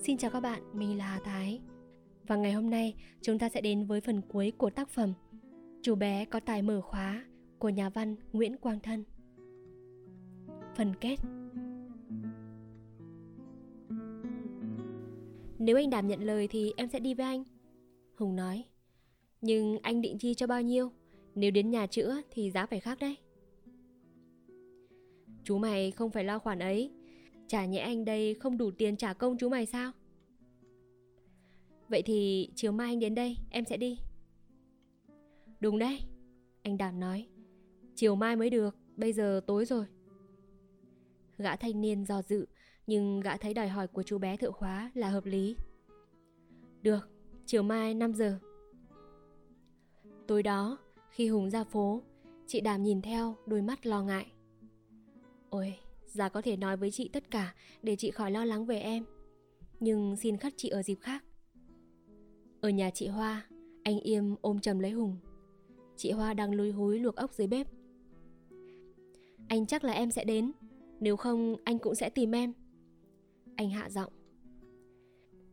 Xin chào các bạn, mình là Hà Thái. Và ngày hôm nay chúng ta sẽ đến với phần cuối của tác phẩm Chú bé có tài mở khóa của nhà văn Nguyễn Quang Thân. Phần kết. Nếu anh đảm nhận lời thì em sẽ đi với anh. Hùng nói. Nhưng anh định chi cho bao nhiêu? Nếu đến nhà chữa thì giá phải khác đấy. Chú mày không phải lo khoản ấy. Chả nhẽ anh đây không đủ tiền trả công chú mày sao? Vậy thì chiều mai anh đến đây, Em sẽ đi. Đúng đấy, Anh Đạt nói. Chiều mai mới được, Bây giờ tối rồi. Gã thanh niên do dự, Nhưng gã thấy đòi hỏi của chú bé thợ khóa là hợp lý. Được, Chiều mai 5 giờ. Tối đó, Khi Hùng ra phố, Chị Đàm nhìn theo, đôi mắt lo ngại. Ôi Già có thể nói với chị tất cả Để chị khỏi lo lắng về em. Nhưng xin khất chị ở dịp khác. Ở nhà chị Hoa, Anh Yêm ôm chầm lấy Hùng. Chị Hoa đang lùi húi luộc ốc dưới bếp. Anh chắc là em sẽ đến, Nếu không anh cũng sẽ tìm em. Anh hạ giọng.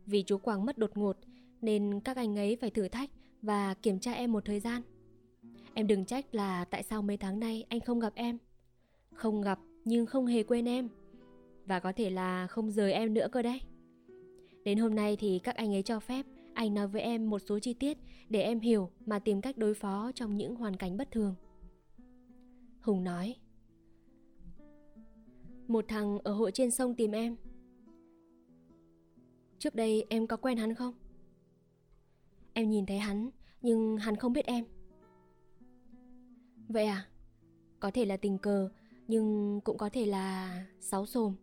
Vì chú Quang mất đột ngột, Nên các anh ấy phải thử thách Và kiểm tra em một thời gian. Em đừng trách là tại sao mấy tháng nay anh không gặp em. Không gặp nhưng không hề quên em Và có thể là không rời em nữa cơ đấy Đến hôm nay thì các anh ấy cho phép anh nói với em một số chi tiết để em hiểu mà tìm cách đối phó trong những hoàn cảnh bất thường. Hùng nói, Một thằng ở hội trên sông tìm em Trước đây em có quen hắn không? Em nhìn thấy hắn, nhưng hắn không biết em Vậy à? Có thể là tình cờ nhưng cũng có thể là sáu xồm.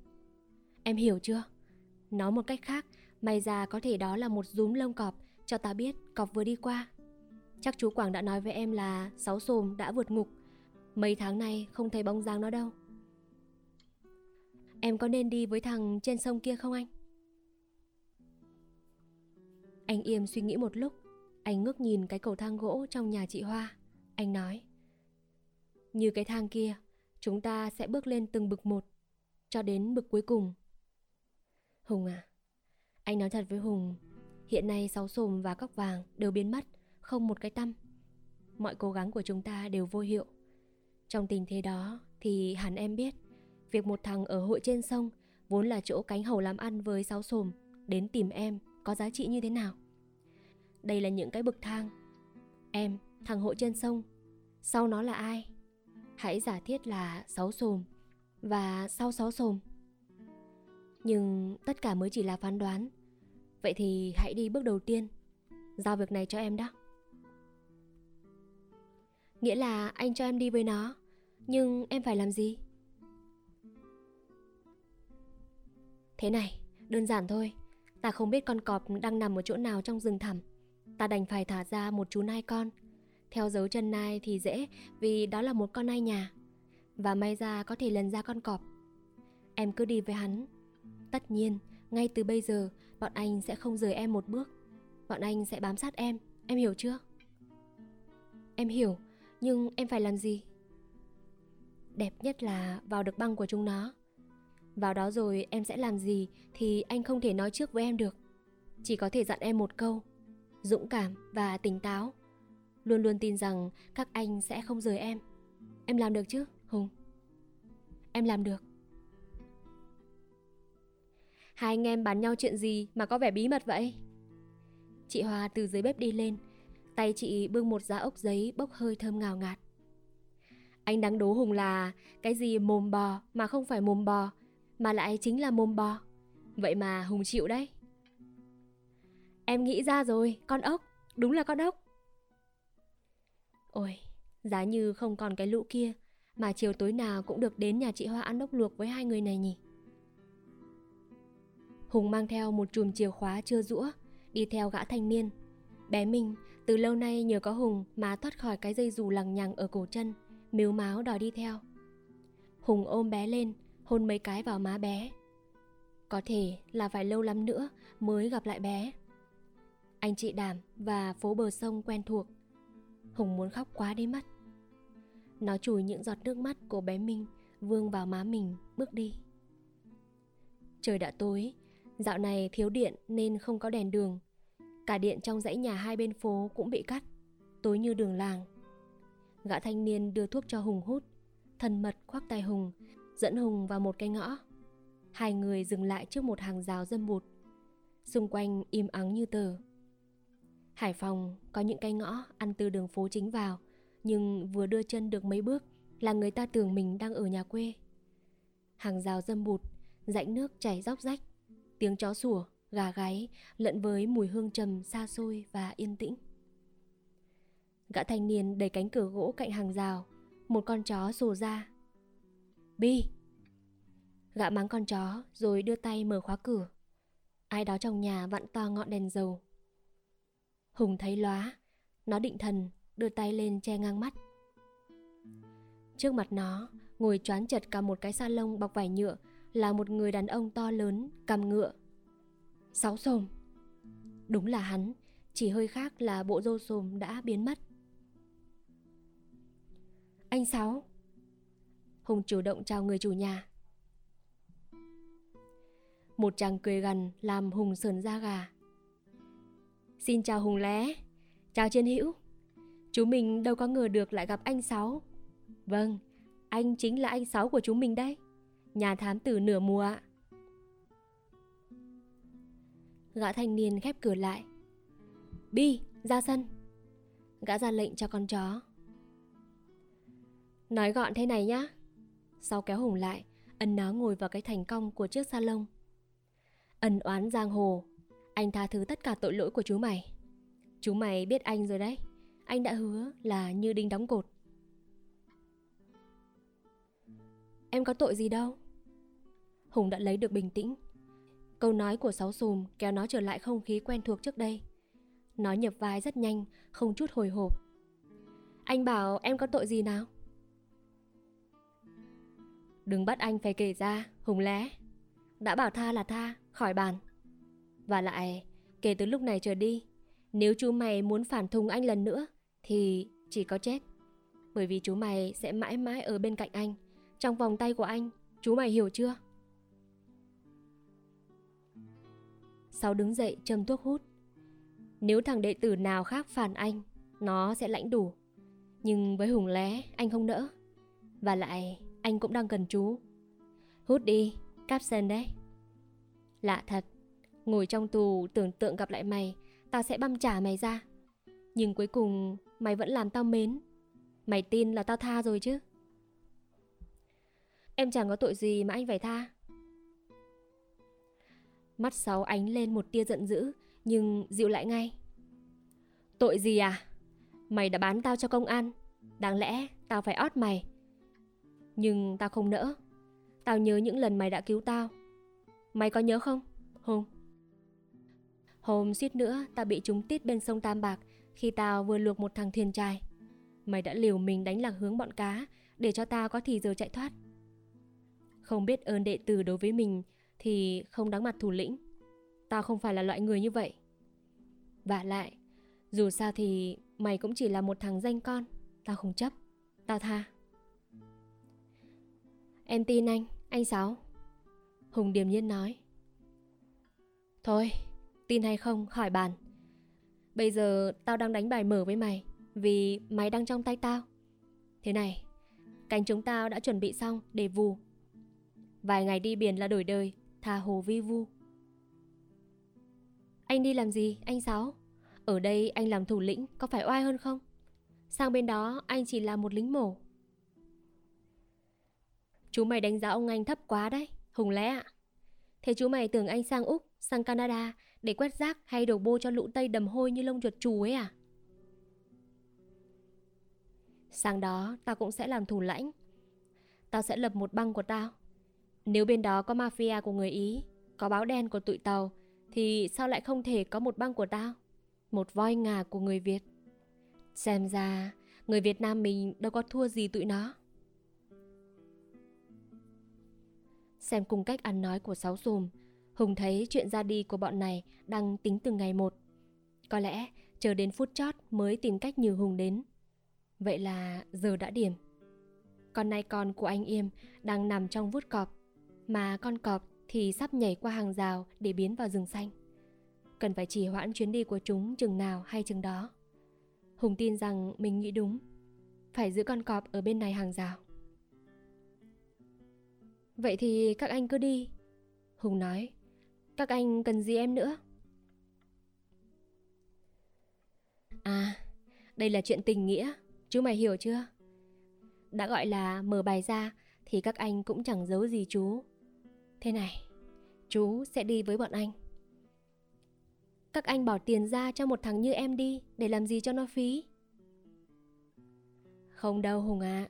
Em hiểu chưa? Nói một cách khác, May ra có thể đó là một rúm lông cọp, Cho ta biết cọp vừa đi qua. Chắc chú Quảng đã nói với em là Sáu xồm đã vượt ngục. Mấy tháng nay không thấy bóng dáng nó đâu. Em có nên đi với thằng trên sông kia không anh? Anh Yêm suy nghĩ một lúc, Anh ngước nhìn cái cầu thang gỗ trong nhà chị Hoa. Anh nói, Như cái thang kia Chúng ta sẽ bước lên từng bực một Cho đến bực cuối cùng. Hùng à Anh nói thật với Hùng Hiện nay sáu sồm và cóc vàng đều biến mất Không một cái tâm Mọi cố gắng của chúng ta đều vô hiệu. Trong tình thế đó Thì hẳn em biết Việc một thằng ở hội trên sông Vốn là chỗ cánh hầu làm ăn với sáu sồm Đến tìm em có giá trị như thế nào? Đây là những cái bậc thang. Em, thằng hội trên sông Sau nó là ai? Hãy giả thiết là sáu xồm và sau sáu xồm. Nhưng tất cả mới chỉ là phán đoán. Vậy thì hãy đi bước đầu tiên. Giao việc này cho em đó. Nghĩa là anh cho em đi với nó, nhưng em phải làm gì? Thế này, đơn giản thôi. Ta không biết con cọp đang nằm ở chỗ nào trong rừng thẳm. Ta đành phải thả ra một chú nai con theo dấu chân nai thì dễ vì đó là một con nai nhà. Và may ra có thể lần ra con cọp. Em cứ đi với hắn. Tất nhiên, ngay từ bây giờ, bọn anh sẽ không rời em một bước. Bọn anh sẽ bám sát em, em hiểu chưa? Em hiểu, nhưng em phải làm gì? Đẹp nhất là vào được băng của chúng nó. Vào đó rồi em sẽ làm gì thì anh không thể nói trước với em được. Chỉ có thể dặn em một câu, dũng cảm và tỉnh táo Luôn luôn tin rằng các anh sẽ không rời em. Em làm được chứ, Hùng? Em làm được. Hai anh em bán nhau chuyện gì mà có vẻ bí mật vậy? Chị Hoa từ dưới bếp đi lên Tay chị bưng một giá ốc giấy bốc hơi thơm ngào ngạt. Anh đang đố Hùng là Cái gì mồm bò mà không phải mồm bò Mà lại chính là mồm bò? Vậy mà Hùng chịu đấy. Em nghĩ ra rồi, con ốc Đúng là con ốc. Ôi, giá như không còn cái lũ kia Mà chiều tối nào cũng được đến nhà chị Hoa ăn ốc luộc với hai người này nhỉ? Hùng mang theo một chùm chìa khóa chưa rũa Đi theo gã thanh niên. Bé Minh từ lâu nay nhờ có Hùng mà thoát khỏi cái dây dù lằng nhằng ở cổ chân Miếu máu đòi đi theo. Hùng ôm bé lên Hôn mấy cái vào má bé. Có thể là phải lâu lắm nữa mới gặp lại bé. Anh chị Đảm và phố bờ sông quen thuộc. Hùng muốn khóc quá đi mất Nó chùi những giọt nước mắt của bé Minh Vương vào má mình bước đi Trời đã tối Dạo này thiếu điện nên không có đèn đường. Cả điện trong dãy nhà hai bên phố cũng bị cắt, tối như đường làng. Gã thanh niên đưa thuốc cho Hùng hút, thần mật khoác tay Hùng, dẫn Hùng vào một cái ngõ. Hai người dừng lại trước một hàng rào dâm bụt. Xung quanh im ắng như tờ. Hải Phòng có những cái ngõ ăn từ đường phố chính vào, nhưng vừa đưa chân được mấy bước là người ta tưởng mình đang ở nhà quê. Hàng rào dâm bụt, rãnh nước chảy róc rách, tiếng chó sủa, gà gáy lẫn với mùi hương trầm xa xôi và yên tĩnh. Gã thanh niên đẩy cánh cửa gỗ cạnh hàng rào, một con chó sổ ra. Bi! Gã mắng con chó rồi đưa tay mở khóa cửa. Ai đó trong nhà vặn to ngọn đèn dầu. Hùng thấy lóa, nó định thần, đưa tay lên che ngang mắt. Trước mặt nó, ngồi choán chật cả một cái salon bọc vải nhựa là một người đàn ông to lớn, cầm ngựa. Sáu sồm. Đúng là hắn, chỉ hơi khác là bộ râu sồm đã biến mất. Anh Sáu. Hùng chủ động chào người chủ nhà. Một chàng cười gần làm Hùng sờn da gà. Xin chào Hùng lé. Chào Chiến Hữu. Chúng mình đâu có ngờ được lại gặp anh Sáu. Vâng, anh chính là anh Sáu của chúng mình đấy Nhà thám tử nửa mùa ạ. Gã thanh niên khép cửa lại. Bi, ra sân. Gã ra lệnh cho con chó. Nói gọn thế này nhá. Sau kéo Hùng lại, ân nó ngồi vào cái thành công của chiếc salon. Ân oán giang hồ, anh tha thứ tất cả tội lỗi của chú mày. Chú mày biết anh rồi đấy. Anh đã hứa là như đinh đóng cột. Em có tội gì đâu. Hùng đã lấy được bình tĩnh. Câu nói của Sáu Sùm kéo nó trở lại không khí quen thuộc trước đây. Nó nhập vai rất nhanh, không chút hồi hộp. Anh bảo em có tội gì nào? Đừng bắt anh phải kể ra, Hùng lé. Đã bảo tha là tha, khỏi bàn. Và lại, kể từ lúc này trở đi, nếu chú mày muốn phản thùng anh lần nữa, thì chỉ có chết. Bởi vì chú mày sẽ mãi mãi ở bên cạnh anh, trong vòng tay của anh, chú mày hiểu chưa? Sáu đứng dậy châm thuốc hút. Nếu thằng đệ tử nào khác phản anh, nó sẽ lãnh đủ. Nhưng với Hùng lé, anh không nỡ. Và lại, anh cũng đang cần chú. Hút đi, capsen đấy. Lạ thật, ngồi trong tù tưởng tượng gặp lại mày, tao sẽ băm trả mày ra. Nhưng cuối cùng mày vẫn làm tao mến. Mày tin là tao tha rồi chứ? Em chẳng có tội gì mà anh phải tha. Mắt sáu ánh lên một tia giận dữ, nhưng dịu lại ngay. Tội gì à? Mày đã bán tao cho công an. Đáng lẽ tao phải ót mày. Nhưng tao không nỡ. Tao nhớ những lần mày đã cứu tao. Mày có nhớ không? hùng Hôm suýt nữa tao bị trúng tít bên sông Tam Bạc khi tao vừa luộc một thằng thuyền trai. Mày đã liều mình đánh lạc hướng bọn cá để cho tao có thì giờ chạy thoát. Không biết ơn đệ tử đối với mình thì không đáng mặt thủ lĩnh. Tao không phải là loại người như vậy. Và lại, dù sao thì mày cũng chỉ là một thằng danh con. Tao không chấp. Tao tha. Em tin anh, anh Sáu. Hùng điềm nhiên nói. Thôi, tin hay không khỏi bàn. Bây giờ tao đang đánh bài mở với mày vì mày đang trong tay tao. Thế này, cánh chúng tao đã chuẩn bị xong để vù. Vài ngày đi biển là đổi đời, thà hồ vi vu. Anh đi làm gì, anh Sáu? Ở đây anh làm thủ lĩnh có phải oai hơn không? Sang bên đó anh chỉ là một lính mổ. Chú mày đánh giá ông anh thấp quá đấy, Hùng lẽ ạ. Thế chú mày tưởng anh sang Úc, sang Canada để quét rác hay đổ bô cho lũ Tây đầm hôi như lông chuột chù ấy à? Sáng đó tao cũng sẽ làm thủ lãnh. Tao sẽ lập một băng của tao. Nếu bên đó có mafia của người Ý, có báo đen của tụi tàu, thì sao lại không thể có một băng của tao? Một voi ngà của người Việt. Xem ra, người Việt Nam mình đâu có thua gì tụi nó. Xem cùng cách ăn nói của Sáu Sùm, Hùng thấy chuyện ra đi của bọn này đang tính từng ngày một. Có lẽ chờ đến phút chót mới tìm cách nhử Hùng đến. Vậy là giờ đã điểm. Con nay con của anh Yêm đang nằm trong vút cọp, mà con cọp thì sắp nhảy qua hàng rào để biến vào rừng xanh. Cần phải trì hoãn chuyến đi của chúng chừng nào hay chừng đó. Hùng tin rằng mình nghĩ đúng. Phải giữ con cọp ở bên này hàng rào. Vậy thì các anh cứ đi. Hùng nói. Các anh cần gì em nữa? À, đây là chuyện tình nghĩa. Chú mày hiểu chưa? Đã gọi là mở bài ra thì các anh cũng chẳng giấu gì chú. Thế này, chú sẽ đi với bọn anh. Các anh bỏ tiền ra cho một thằng như em đi để làm gì cho nó phí? Không đâu Hùng ạ. À.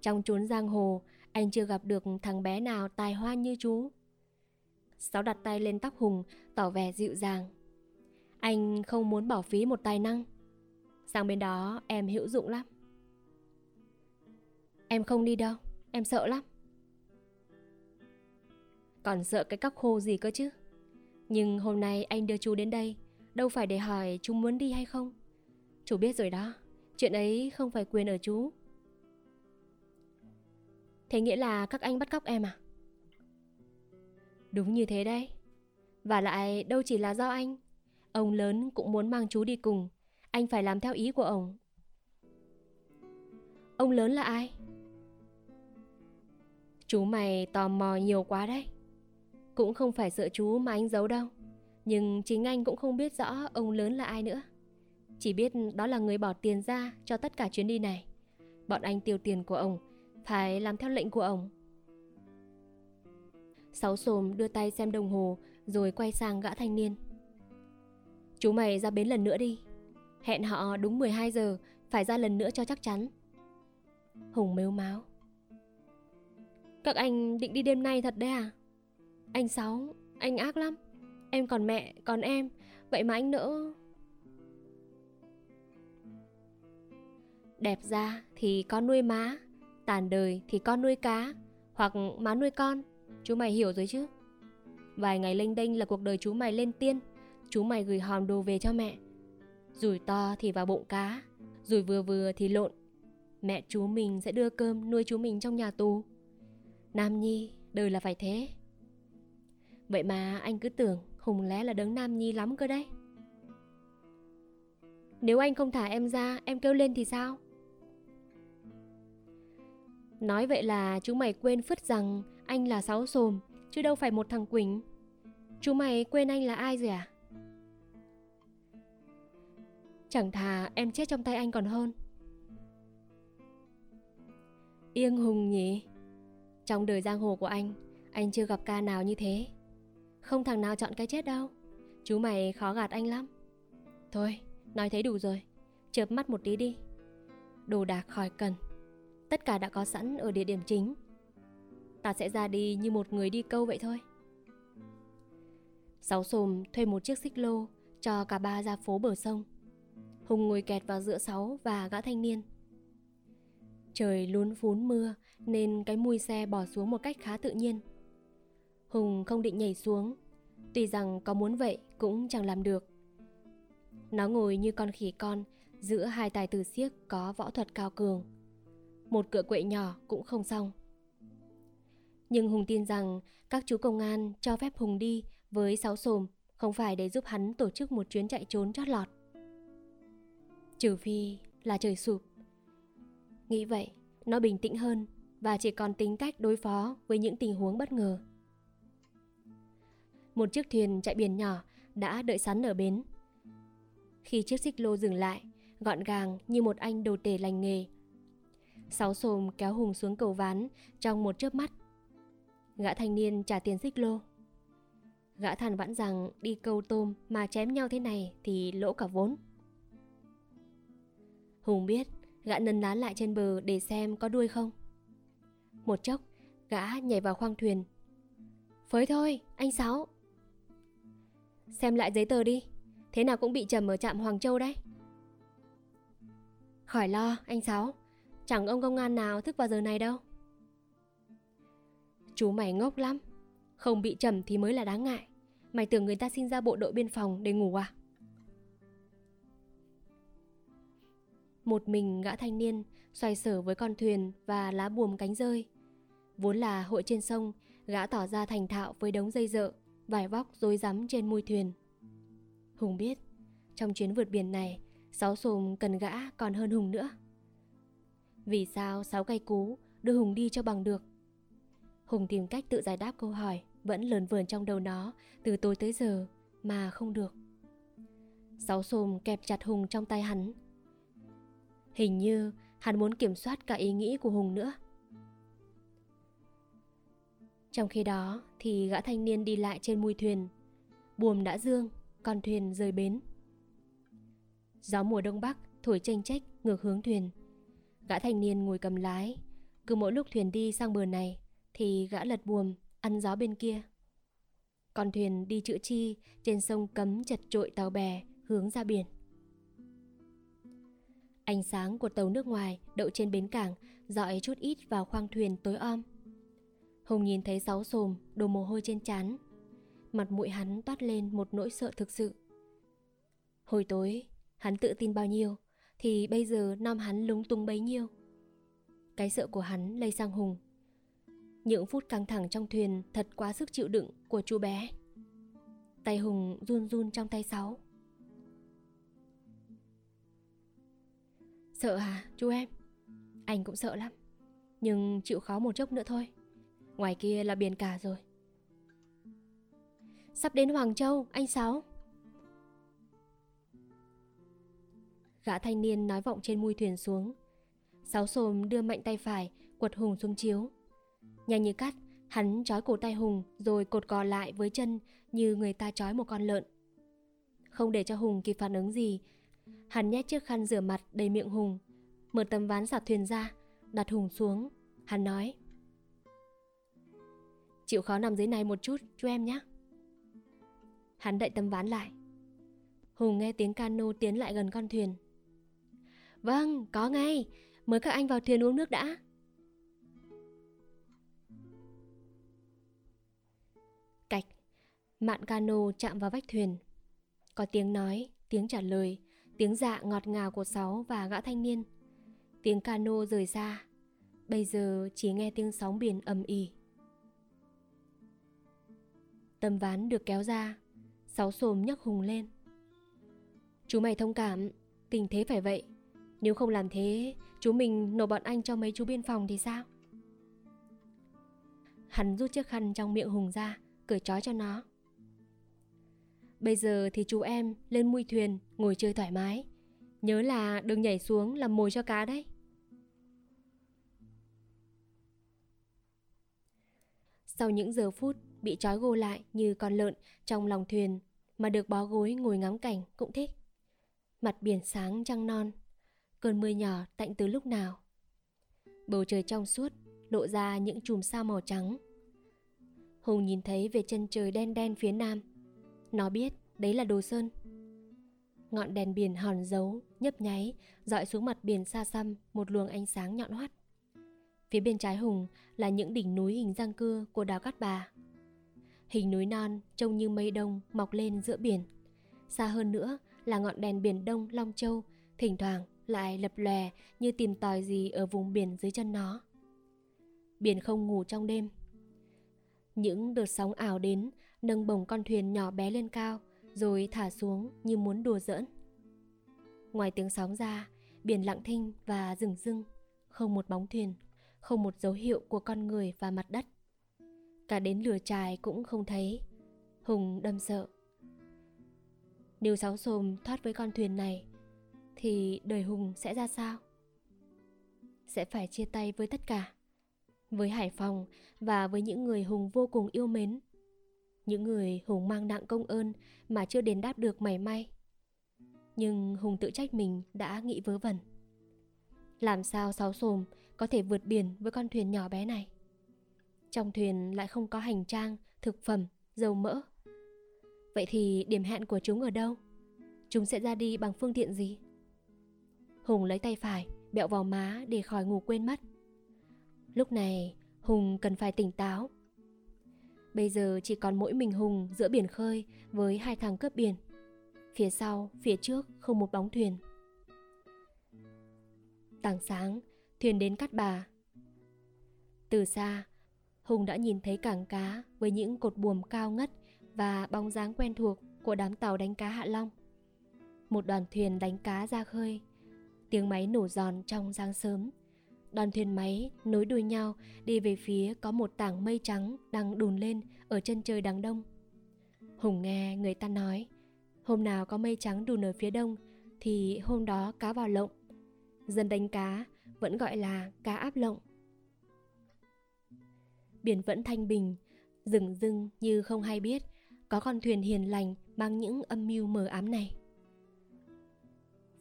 Trong chốn giang hồ, anh chưa gặp được thằng bé nào tài hoa như chú. Sáu đặt tay lên tóc Hùng, tỏ vẻ dịu dàng. Anh không muốn bỏ phí một tài năng. Sang bên đó em hữu dụng lắm. Em không đi đâu, em sợ lắm. Còn sợ cái cóc khô gì cơ chứ? Nhưng hôm nay anh đưa chú đến đây, đâu phải để hỏi chú muốn đi hay không. Chú biết rồi đó, chuyện ấy không phải quyền ở chú. Thế nghĩa là các anh bắt cóc em à? Đúng như thế đấy. Và lại đâu chỉ là do anh. Ông lớn cũng muốn mang chú đi cùng. Anh phải làm theo ý của ông. Ông lớn là ai? Chú mày tò mò nhiều quá đấy. Cũng không phải sợ chú mà anh giấu đâu. Nhưng chính anh cũng không biết rõ ông lớn là ai nữa. Chỉ biết đó là người bỏ tiền ra cho tất cả chuyến đi này. Bọn anh tiêu tiền của ông, phải làm theo lệnh của ông. Sáu xồm đưa tay xem đồng hồ rồi quay sang gã thanh niên. Chú mày ra bến lần nữa đi. Hẹn họ đúng 12 giờ, phải ra lần nữa cho chắc chắn. Hùng mếu máu. Các anh định đi đêm nay thật đấy à? Anh Sáu, anh ác lắm. Em còn mẹ, còn em, vậy mà anh nỡ... Đẹp ra thì con nuôi má, tàn đời thì con nuôi cá, hoặc má nuôi con. Chú mày hiểu rồi chứ? Vài ngày lênh đênh là cuộc đời chú mày lên tiên, chú mày gửi hòm đồ về cho mẹ. Rủi to thì vào bụng cá, rủi vừa vừa thì lộn. Mẹ chú mình sẽ đưa cơm nuôi chú mình trong nhà tù. Nam Nhi, đời là phải thế. Vậy mà anh cứ tưởng Hùng lẽ là đấng Nam Nhi lắm cơ đấy. Nếu anh không thả em ra, em kêu lên thì sao? Nói vậy là chúng mày quên phứt rằng anh là sáu sồm, chứ đâu phải một thằng Quỳnh. Chú mày quên anh là ai rồi à? Chẳng thà em chết trong tay anh còn hơn. Yên hùng nhỉ? Trong đời giang hồ của anh, anh chưa gặp ca nào như thế. Không thằng nào chọn cái chết đâu. Chú mày khó gạt anh lắm. Thôi, nói thế đủ rồi. Chợp mắt một tí đi. Đồ đạc khỏi cần. Tất cả đã có sẵn ở địa điểm chính. Ta sẽ ra đi như một người đi câu vậy thôi. Sáu sồm thuê một chiếc xích lô cho cả ba ra phố bờ sông. Hùng ngồi kẹt vào giữa sáu và gã thanh niên. Trời lún phún mưa nên cái mùi xe bỏ xuống một cách khá tự nhiên. Hùng không định nhảy xuống, tuy rằng có muốn vậy cũng chẳng làm được. Nó ngồi như con khỉ con giữa hai tài tử siếc có võ thuật cao cường. Một cựa quậy nhỏ cũng không xong. Nhưng Hùng tin rằng các chú công an cho phép Hùng đi với sáu sồm không phải để giúp hắn tổ chức một chuyến chạy trốn chót lọt. Trừ phi là trời sụp. Nghĩ vậy, nó bình tĩnh hơn và chỉ còn tính cách đối phó với những tình huống bất ngờ. Một chiếc thuyền chạy biển nhỏ đã đợi sẵn ở bến. Khi chiếc xích lô dừng lại, gọn gàng như một anh đồ tể lành nghề. Sáu xồm kéo Hùng xuống cầu ván trong một chớp mắt. Gã thanh niên trả tiền xích lô. Gã than vãn rằng đi câu tôm mà chém nhau thế này thì lỗ cả vốn. Hùng biết gã nấn lá lại trên bờ để xem có đuôi không. Một chốc, gã nhảy vào khoang thuyền. Phới thôi, anh Sáu. Xem lại giấy tờ đi, thế nào cũng bị trầm ở trạm Hoàng Châu đấy. Khỏi lo, anh Sáu, chẳng ông công an nào thức vào giờ này đâu. Chú mày ngốc lắm, không bị trầm thì mới là đáng ngại. Mày tưởng người ta sinh ra bộ đội biên phòng để ngủ à? Một mình gã thanh niên xoay sở với con thuyền và lá buồm cánh rơi. Vốn là hội trên sông, Gã tỏ ra thành thạo với đống dây dợ, vải vóc rối rắm trên mui thuyền. Hùng biết, trong chuyến vượt biển này, Sáu Sồm cần gã còn hơn Hùng nữa. Vì sao Sáu cây cú đưa Hùng đi cho bằng được? Hùng tìm cách tự giải đáp câu hỏi vẫn lờn vờn trong đầu nó từ tối tới giờ mà không được. Sáu xồm kẹp chặt Hùng trong tay hắn. Hình như hắn muốn kiểm soát cả ý nghĩ của Hùng nữa. Trong khi đó thì gã thanh niên đi lại trên mui thuyền. Buồm đã dương, con thuyền rời bến. Gió mùa đông bắc thổi chênh chách ngược hướng thuyền. Gã thanh niên ngồi cầm lái, cứ mỗi lúc thuyền đi sang bờ này thì gã lật buồm ăn gió bên kia. Con thuyền đi chữa chi trên sông cấm chật trội tàu bè hướng ra biển. Ánh sáng của tàu nước ngoài đậu trên bến cảng dọi chút ít vào khoang thuyền tối om. Hùng nhìn thấy sáu sồm, đồ mồ hôi trên trán. Mặt mũi hắn toát lên một nỗi sợ thực sự. Hồi tối, hắn tự tin bao nhiêu, thì bây giờ nam hắn lúng túng bấy nhiêu. Cái sợ của hắn lây sang Hùng. Những phút căng thẳng trong thuyền thật quá sức chịu đựng của chú bé. Tay Hùng run run trong tay Sáu. Sợ hả, chú em? Anh cũng sợ lắm. Nhưng chịu khó một chốc nữa thôi. Ngoài kia là biển cả rồi Sắp đến Hoàng Châu, anh Sáu Gã thanh niên nói vọng trên mui thuyền xuống Sáu xồm đưa mạnh tay phải Quật Hùng xuống chiếu Nhanh như cắt Hắn trói cổ tay Hùng Rồi cột cò lại với chân Như người ta trói một con lợn. Không để cho Hùng kịp phản ứng gì Hắn nhét chiếc khăn rửa mặt đầy miệng Hùng Mở tấm ván sạc thuyền ra Đặt Hùng xuống. Hắn nói Chịu khó nằm dưới này một chút chú em nhé. Hắn đậy tấm ván lại. Hùng nghe tiếng cano tiến lại gần con thuyền. Vâng, có ngay Mời các anh vào thuyền uống nước đã. Mạn cano chạm vào vách thuyền. Có tiếng nói, tiếng trả lời Tiếng dạ ngọt ngào của Sáu và gã thanh niên. Tiếng cano rời xa. Bây giờ chỉ nghe tiếng sóng biển ầm ỉ Tấm ván được kéo ra. Sáu xồm nhấc Hùng lên. Chú mày thông cảm. Tình thế phải vậy. Nếu không làm thế Chú mình nộp bọn anh cho mấy chú biên phòng thì sao? Hắn rút chiếc khăn trong miệng Hùng ra Cởi trói cho nó. Bây giờ thì chú em lên mui thuyền Ngồi chơi thoải mái Nhớ là đừng nhảy xuống làm mồi cho cá đấy Sau những giờ phút bị trói gô lại như con lợn trong lòng thuyền mà được bó gối ngồi ngắm cảnh cũng thích. Mặt biển sáng trăng non, cơn mưa nhỏ tạnh từ lúc nào. Bầu trời trong suốt lộ ra những chùm sao màu trắng. Hùng nhìn thấy về chân trời đen đen phía nam. Nó biết đấy là đồ sơn. Ngọn đèn biển hòn dấu, nhấp nháy, dọi xuống mặt biển xa xăm một luồng ánh sáng nhọn hoắt. Phía bên trái Hùng là những đỉnh núi hình răng cưa của đảo Cát Bà. Hình núi non trông như mây đông mọc lên giữa biển. Xa hơn nữa là ngọn đèn biển đông Long Châu, thỉnh thoảng lại lập lòe như tìm tòi gì ở vùng biển dưới chân nó. Biển không ngủ trong đêm. Những đợt sóng ảo đến, nâng bổng con thuyền nhỏ bé lên cao, rồi thả xuống như muốn đùa giỡn. Ngoài tiếng sóng ra, biển lặng thinh và rừng rưng, không một bóng thuyền, không một dấu hiệu của con người và mặt đất. Cả đến lửa trài cũng không thấy Hùng đâm sợ Nếu sáu xồm thoát với con thuyền này Thì đời Hùng sẽ ra sao? Sẽ phải chia tay với tất cả Với Hải Phòng Và với những người Hùng vô cùng yêu mến những người Hùng mang nặng công ơn Mà chưa đền đáp được mảy may Nhưng Hùng tự trách mình đã nghĩ vớ vẩn Làm sao sáu xồm có thể vượt biển với con thuyền nhỏ bé này trong thuyền lại không có hành trang, thực phẩm, dầu mỡ. Vậy thì điểm hẹn của chúng ở đâu? Chúng sẽ ra đi bằng phương tiện gì? Hùng lấy tay phải, bẹo vào má để khỏi ngủ quên mất. Lúc này, Hùng cần phải tỉnh táo. Bây giờ chỉ còn mỗi mình Hùng giữa biển khơi với hai thằng cướp biển. Phía sau, phía trước không một bóng thuyền. Tảng sáng, thuyền đến cắt bà. Từ xa, Hùng đã nhìn thấy cảng cá với những cột buồm cao ngất và bóng dáng quen thuộc của đám tàu đánh cá Hạ Long. Một đoàn thuyền đánh cá ra khơi, tiếng máy nổ giòn trong sáng sớm. Đoàn thuyền máy nối đuôi nhau đi về phía có một tảng mây trắng đang đùn lên ở chân trời đằng đông. Hùng nghe người ta nói, hôm nào có mây trắng đùn ở phía đông thì hôm đó cá vào lộng. Dân đánh cá vẫn gọi là cá áp lộng. Biển vẫn thanh bình, rừng rưng như không hay biết có con thuyền hiền lành mang những âm mưu mờ ám này.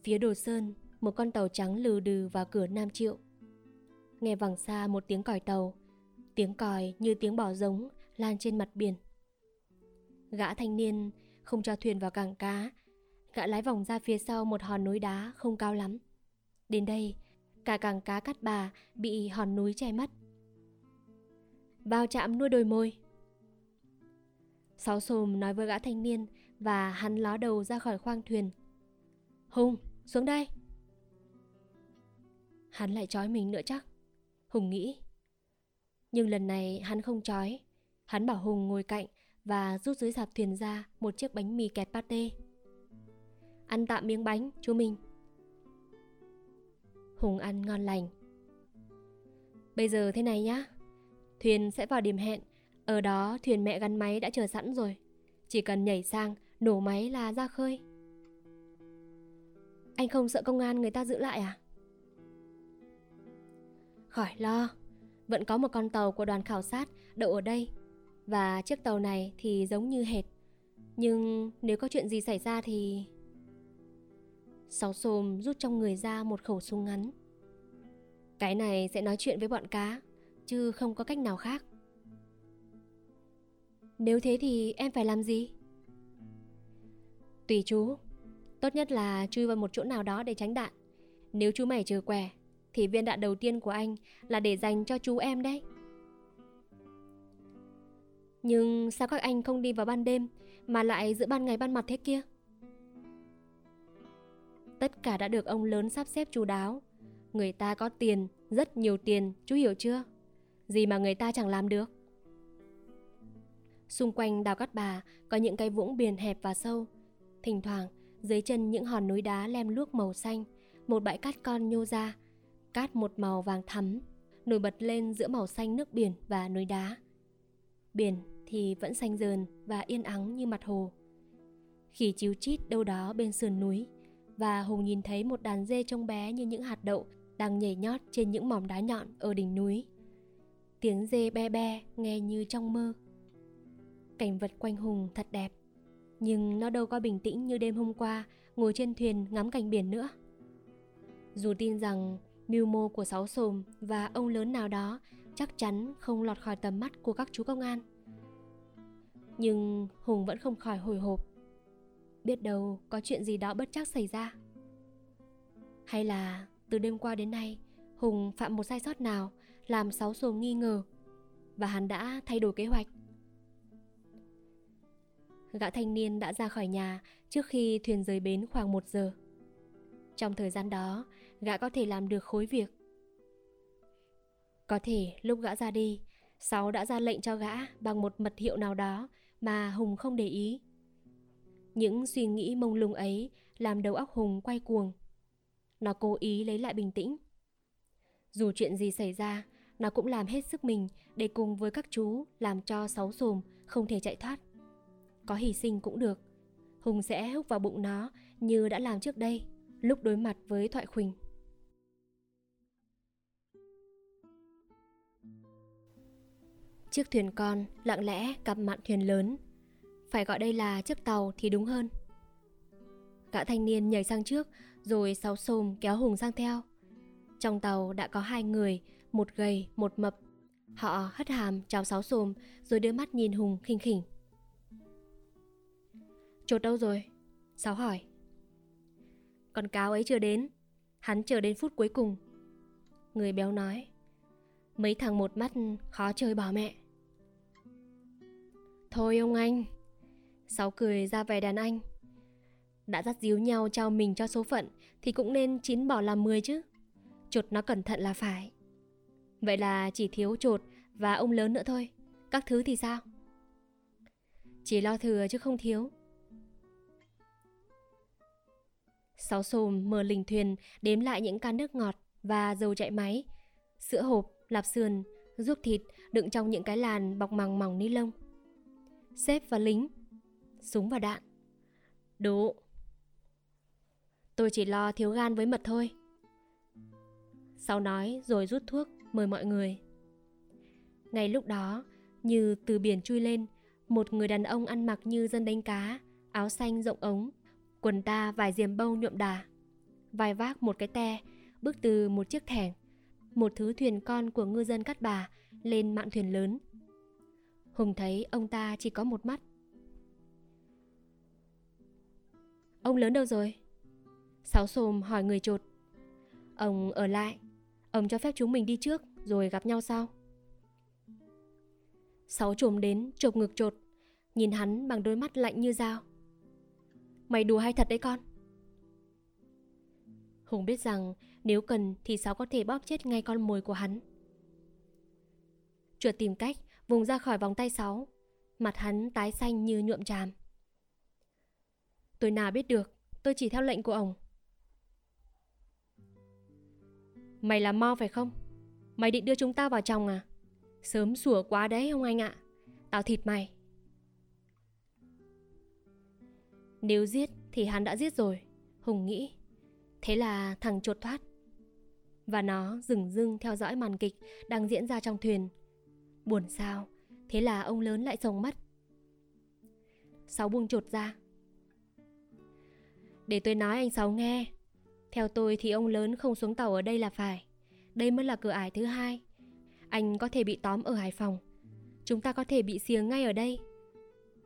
Phía đồ sơn, một con tàu trắng lừ đừ vào cửa Nam Triệu. Nghe vẳng xa một tiếng còi tàu, tiếng còi như tiếng bò giống lan trên mặt biển. Gã thanh niên không cho thuyền vào cảng cá, gã lái vòng ra phía sau một hòn núi đá không cao lắm. Đến đây, cả cảng cá cắt bà bị hòn núi che mất. Vào chạm nuôi đồi môi. Sáu xồm nói với gã thanh niên và hắn ló đầu ra khỏi khoang thuyền. Hùng, xuống đây. Hắn lại trói mình nữa chắc. Hùng nghĩ. Nhưng lần này hắn không trói. Hắn bảo Hùng ngồi cạnh và rút dưới sạp thuyền ra một chiếc bánh mì kẹt pate. Ăn tạm miếng bánh, chú mình. Hùng ăn ngon lành. Bây giờ thế này nhá. Thuyền sẽ vào điểm hẹn. Ở đó thuyền mẹ gắn máy đã chờ sẵn rồi. Chỉ cần nhảy sang, nổ máy là ra khơi. Anh không sợ công an người ta giữ lại à? Khỏi lo, vẫn có một con tàu của đoàn khảo sát đậu ở đây và chiếc tàu này thì giống như hệt. Nhưng nếu có chuyện gì xảy ra thì... Sáu xồm rút trong người ra một khẩu súng ngắn. Cái này sẽ nói chuyện với bọn cá, chứ không có cách nào khác. Nếu thế thì em phải làm gì? Tùy chú, tốt nhất là chui vào một chỗ nào đó để tránh đạn. Nếu chú mày trừ quẻ, thì viên đạn đầu tiên của anh là để dành cho chú em đấy. Nhưng sao các anh không đi vào ban đêm mà lại giữa ban ngày ban mặt thế kia? Tất cả đã được ông lớn sắp xếp chú đáo. Người ta có tiền, rất nhiều tiền, chú hiểu chưa? Gì mà người ta chẳng làm được. Xung quanh đào cát bà có những cái vũng biển hẹp và sâu. Thỉnh thoảng, dưới chân những hòn núi đá lem luốc màu xanh, một bãi cát con nhô ra, cát một màu vàng thắm, nổi bật lên giữa màu xanh nước biển và núi đá. Biển thì vẫn xanh dờn và yên ắng như mặt hồ. Khỉ chiếu chít đâu đó bên sườn núi và Hùng nhìn thấy một đàn dê trông bé như những hạt đậu đang nhảy nhót trên những mỏm đá nhọn ở đỉnh núi. Tiếng dê be be nghe như trong mơ. Cảnh vật quanh Hùng thật đẹp, nhưng nó đâu có bình tĩnh như đêm hôm qua ngồi trên thuyền ngắm cảnh biển nữa. Dù tin rằng mưu mô của sáu sồm và ông lớn nào đó chắc chắn không lọt khỏi tầm mắt của các chú công an. Nhưng Hùng vẫn không khỏi hồi hộp. Biết đâu có chuyện gì đó bất chắc xảy ra. Hay là từ đêm qua đến nay, Hùng phạm một sai sót nào làm sáu sồm nghi ngờ và hắn đã thay đổi kế hoạch. Gã thanh niên đã ra khỏi nhà trước khi thuyền rời bến khoảng một giờ. Trong thời gian đó, gã có thể làm được khối việc. Có thể lúc gã ra đi, Sáu đã ra lệnh cho gã bằng một mật hiệu nào đó mà Hùng không để ý. Những suy nghĩ mông lung ấy làm đầu óc Hùng quay cuồng. Nó cố ý lấy lại bình tĩnh. Dù chuyện gì xảy ra, nó cũng làm hết sức mình để cùng với các chú làm cho sáu xồm không thể chạy thoát. Có hy sinh cũng được. Hùng sẽ húc vào bụng nó như đã làm trước đây, lúc đối mặt với Thoại Khuỳnh. Chiếc thuyền con lặng lẽ cặp mặn thuyền lớn. Phải gọi đây là chiếc tàu thì đúng hơn. Gã thanh niên nhảy sang trước Rồi sáu xồm kéo Hùng sang theo. Trong tàu đã có hai người Một gầy, một mập. Họ hất hàm chào sáu xồm Rồi đưa mắt nhìn Hùng khinh khỉnh. Chột đâu rồi? Sáu hỏi. Con cáo ấy chưa đến Hắn chờ đến phút cuối cùng. Người béo nói. Mấy thằng một mắt khó chơi bỏ mẹ. Thôi ông anh. Sáu cười ra vẻ đàn anh. Đã dắt díu nhau trao mình cho số phận Thì cũng nên chín bỏ làm mười chứ. Chột nó cẩn thận là phải. Vậy là chỉ thiếu chột Và ông lớn nữa thôi. Các thứ thì sao? Chỉ lo thừa chứ không thiếu. Sáu xồm mở lình thuyền đếm lại những can nước ngọt và dầu chạy máy, sữa hộp, lạp sườn, ruốc thịt đựng trong những cái làn bọc màng mỏng ni lông sếp và lính, súng và đạn. Đủ. Tôi chỉ lo thiếu gan với mật thôi. Sau nói rồi rút thuốc mời mọi người. Ngay lúc đó, như từ biển chui lên, một người đàn ông ăn mặc như dân đánh cá, áo xanh rộng ống, quần ta vài diềm bâu nhuộm đà, vai vác một cái te, bước từ một chiếc thẻng, một thứ thuyền con của ngư dân cắt bà lên mạn thuyền lớn. Hùng thấy ông ta chỉ có một mắt. Ông lớn đâu rồi? Sáu xồm hỏi người chột Ông ở lại, ông cho phép chúng mình đi trước rồi gặp nhau sau. Sáu trồm đến chộp ngực chột nhìn hắn bằng đôi mắt lạnh như dao. Mày đùa hay thật đấy con? Hùng biết rằng nếu cần thì Sáu có thể bóp chết ngay con mồi của hắn. Chuột tìm cách vùng ra khỏi vòng tay Sáu. Mặt hắn tái xanh như nhuộm tràm. Tôi nào biết được, tôi chỉ theo lệnh của ông. Mày là Mo phải không? Mày định đưa chúng ta vào trong à? Sớm sủa quá đấy ông anh ạ. Tao thịt mày. Nếu giết thì hắn đã giết rồi, Hùng nghĩ. Thế là thằng chột thoát. Và nó dừng dưng theo dõi màn kịch đang diễn ra trong thuyền. Buồn sao, thế là ông lớn lại sống mất. Sáu buông chột ra. Để tôi nói anh Sáu nghe. Theo tôi thì ông lớn không xuống tàu ở đây là phải. Đây mới là cửa ải thứ hai. Anh có thể bị tóm ở Hải Phòng. Chúng ta có thể bị xiềng ngay ở đây.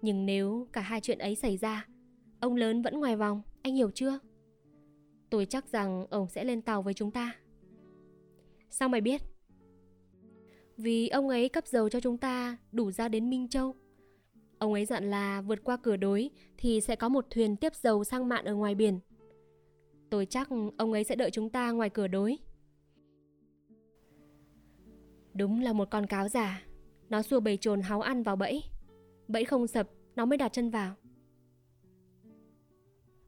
Nhưng nếu cả hai chuyện ấy xảy ra, ông lớn vẫn ngoài vòng, anh hiểu chưa? Tôi chắc rằng ông sẽ lên tàu với chúng ta. Sao mày biết? Vì ông ấy cấp dầu cho chúng ta đủ ra đến Minh Châu. Ông ấy dặn là vượt qua cửa đối thì sẽ có một thuyền tiếp dầu sang mạn ở ngoài biển. Tôi chắc ông ấy sẽ đợi chúng ta ngoài cửa đối. Đúng là một con cáo giả, Nó xua bầy trồn háo ăn vào bẫy. Bẫy không sập, nó mới đặt chân vào.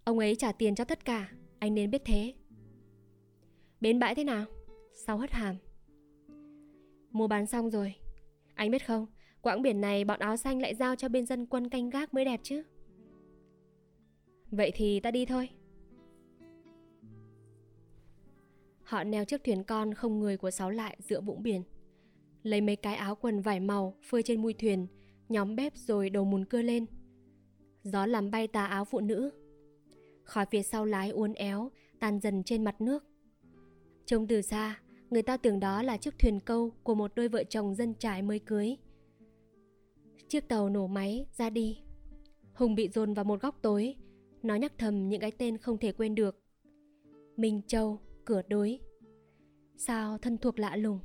Ông ấy trả tiền cho tất cả, anh nên biết thế. Bến bãi thế nào? Sau hất hàm. Mua bán xong rồi. Anh biết không, quãng biển này bọn áo xanh lại giao cho bên dân quân canh gác mới đẹp chứ. Vậy thì ta đi thôi. Họ neo chiếc thuyền con không người của sáu lại giữa vũng biển. Lấy mấy cái áo quần vải màu phơi trên mui thuyền, nhóm bếp rồi đầu mùn cưa lên. Gió làm bay tà áo phụ nữ. Khỏi phía sau lái uốn éo, tan dần trên mặt nước. Trông từ xa, người ta tưởng đó là chiếc thuyền câu của một đôi vợ chồng dân trải mới cưới. Chiếc tàu nổ máy ra đi. Hùng bị dồn vào một góc tối, nó nhắc thầm những cái tên không thể quên được. Minh Châu, cửa đối. Sao thân thuộc lạ lùng.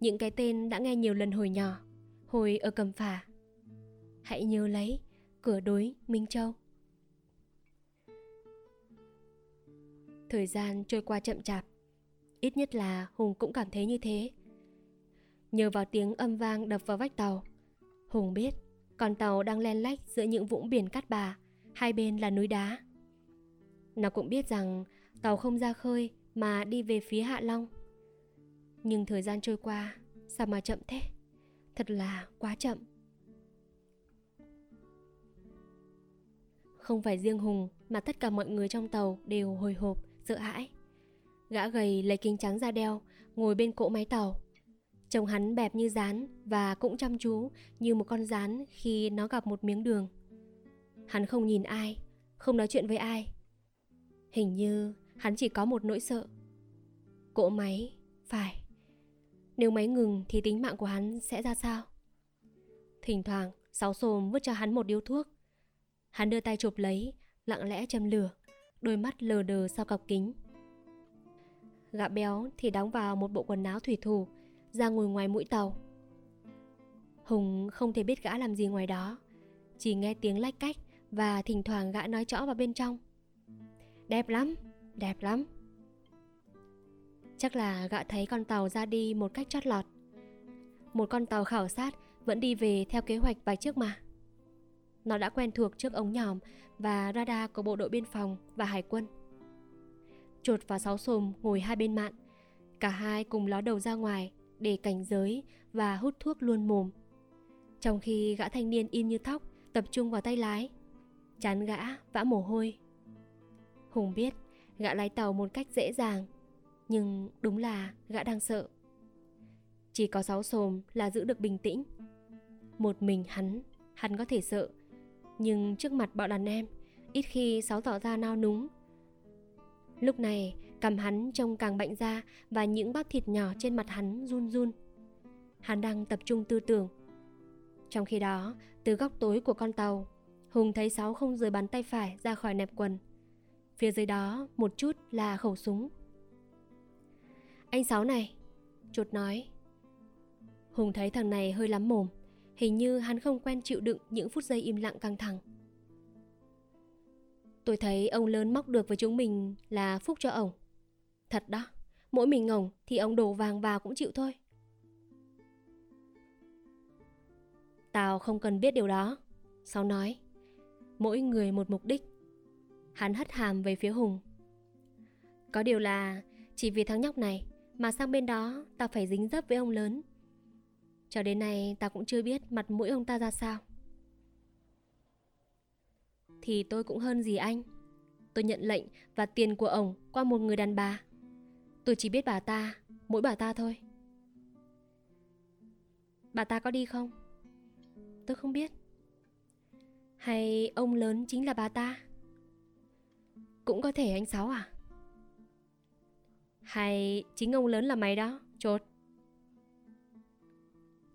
Những cái tên đã nghe nhiều lần hồi nhỏ, hồi ở cầm phả. Hãy nhớ lấy, cửa đối Minh Châu. Thời gian trôi qua chậm chạp. Ít nhất là Hùng cũng cảm thấy như thế. Nhờ vào tiếng âm vang đập vào vách tàu, Hùng biết con tàu đang len lách giữa những vũng biển cát bà, hai bên là núi đá. Nó cũng biết rằng tàu không ra khơi mà đi về phía Hạ Long. Nhưng thời gian trôi qua, sao mà chậm thế? Thật là quá chậm. Không phải riêng Hùng mà tất cả mọi người trong tàu đều hồi hộp, sợ hãi. Gã gầy lấy kính trắng ra đeo, ngồi bên cỗ máy tàu. Chồng hắn bẹp như rán và cũng chăm chú như một con rán khi nó gặp một miếng đường. Hắn không nhìn ai, không nói chuyện với ai. Hình như hắn chỉ có một nỗi sợ. Cỗ máy, phải. Nếu máy ngừng thì tính mạng của hắn sẽ ra sao? Thỉnh thoảng, sáu xồm vứt cho hắn một điếu thuốc. Hắn đưa tay chụp lấy, lặng lẽ châm lửa, đôi mắt lờ đờ sau cọc kính. Gã béo thì đóng vào một bộ quần áo thủy thủ Ra ngồi ngoài mũi tàu Hùng không thể biết gã làm gì ngoài đó Chỉ nghe tiếng lách cách Và thỉnh thoảng gã nói rõ vào bên trong Đẹp lắm, đẹp lắm Chắc là gã thấy con tàu ra đi một cách chót lọt một con tàu khảo sát vẫn đi về theo kế hoạch vài trước mà. Nó đã quen thuộc trước ống nhòm và radar của bộ đội biên phòng và hải quân. Chuột và sáu sồm ngồi hai bên mạn. Cả hai cùng ló đầu ra ngoài để cảnh giới và hút thuốc luôn mồm. Trong khi gã thanh niên im như thóc tập trung vào tay lái. Chán gã vã mồ hôi. Hùng biết gã lái tàu một cách dễ dàng, nhưng đúng là gã đang sợ. Chỉ có sáu sồm là giữ được bình tĩnh. Một mình hắn, hắn có thể sợ. Nhưng trước mặt bọn đàn em, ít khi sáu tỏ ra nao núng. Lúc này, cầm hắn trông càng bệnh ra và những bắp thịt nhỏ trên mặt hắn run run. Hắn đang tập trung tư tưởng. Trong khi đó, từ góc tối của con tàu, Hùng thấy Sáu không rời bàn tay phải ra khỏi nẹp quần. Phía dưới đó một chút là khẩu súng. Anh Sáu này, chuột nói. Hùng thấy thằng này hơi lắm mồm, hình như hắn không quen chịu đựng những phút giây im lặng căng thẳng. Tôi thấy ông lớn móc được với chúng mình là phúc cho ổng. Thật đó, mỗi mình ổng thì ông đổ vàng vào cũng chịu thôi. Tao không cần biết điều đó. Sau nói, mỗi người một mục đích. Hắn hất hàm về phía Hùng. Có điều là chỉ vì thằng nhóc này mà sang bên đó tao phải dính dấp với ông lớn. Cho đến nay tao cũng chưa biết mặt mũi ông ta ra sao. Thì tôi cũng hơn gì anh. Tôi nhận lệnh và tiền của ông qua một người đàn bà. Tôi chỉ biết bà ta, mỗi bà ta thôi. Bà ta có đi không? Tôi không biết. Hay ông lớn chính là bà ta? Cũng có thể anh Sáu à? Hay chính ông lớn là mày đó, chột?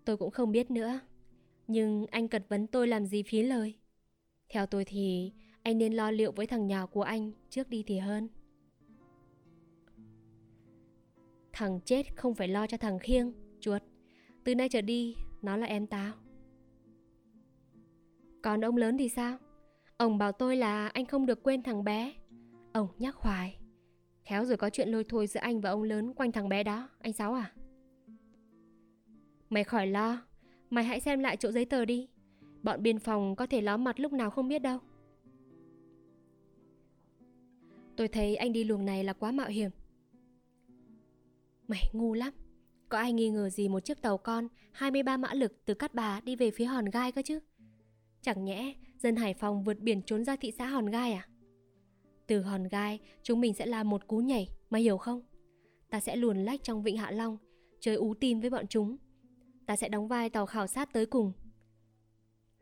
Tôi cũng không biết nữa. Nhưng anh cật vấn tôi làm gì phí lời. Theo tôi thì anh nên lo liệu với thằng nhỏ của anh trước đi thì hơn. Thằng chết không phải lo cho thằng khiêng, chuột. Từ nay trở đi, nó là em tao. Còn ông lớn thì sao? Ông bảo tôi là anh không được quên thằng bé. Ông nhắc hoài. Khéo rồi có chuyện lôi thôi giữa anh và ông lớn quanh thằng bé đó, anh Sáu à? Mày khỏi lo, mày hãy xem lại chỗ giấy tờ đi. Bọn biên phòng có thể ló mặt lúc nào không biết đâu. Tôi thấy anh đi luồng này là quá mạo hiểm. Mày ngu lắm. Có ai nghi ngờ gì một chiếc tàu con 23 mã lực từ Cát Bà đi về phía Hòn Gai cơ chứ? Chẳng nhẽ dân Hải Phòng vượt biển trốn ra thị xã Hòn Gai à? Từ Hòn Gai, chúng mình sẽ làm một cú nhảy, mày hiểu không? Ta sẽ luồn lách trong vịnh Hạ Long, chơi ú tim với bọn chúng. Ta sẽ đóng vai tàu khảo sát tới cùng.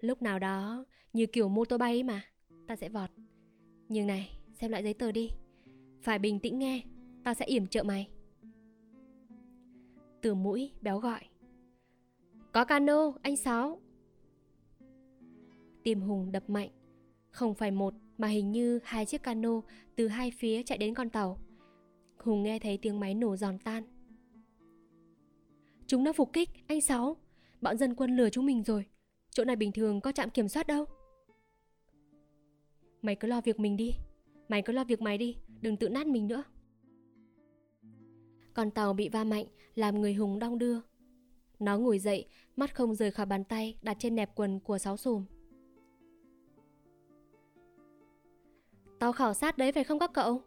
Lúc nào đó, như kiểu mô tô bay ấy mà, ta sẽ vọt. Nhưng này, xem lại giấy tờ đi. Phải bình tĩnh nghe, ta sẽ yểm trợ mày. Từ mũi, béo gọi. Có cano, anh Sáu. Tim Hùng đập mạnh. Không phải một mà hình như hai chiếc cano từ hai phía chạy đến con tàu. Hùng nghe thấy tiếng máy nổ giòn tan. Chúng đã phục kích, anh Sáu. Bọn dân quân lừa chúng mình rồi. Chỗ này bình thường có trạm kiểm soát đâu. Mày cứ lo việc mình đi. Mày cứ lo việc mày đi, đừng tự nát mình nữa. Con tàu bị va mạnh, làm người Hùng đong đưa. Nó ngồi dậy, mắt không rời khỏi bàn tay đặt trên nẹp quần của sáu sùm. Tàu khảo sát đấy phải không các cậu?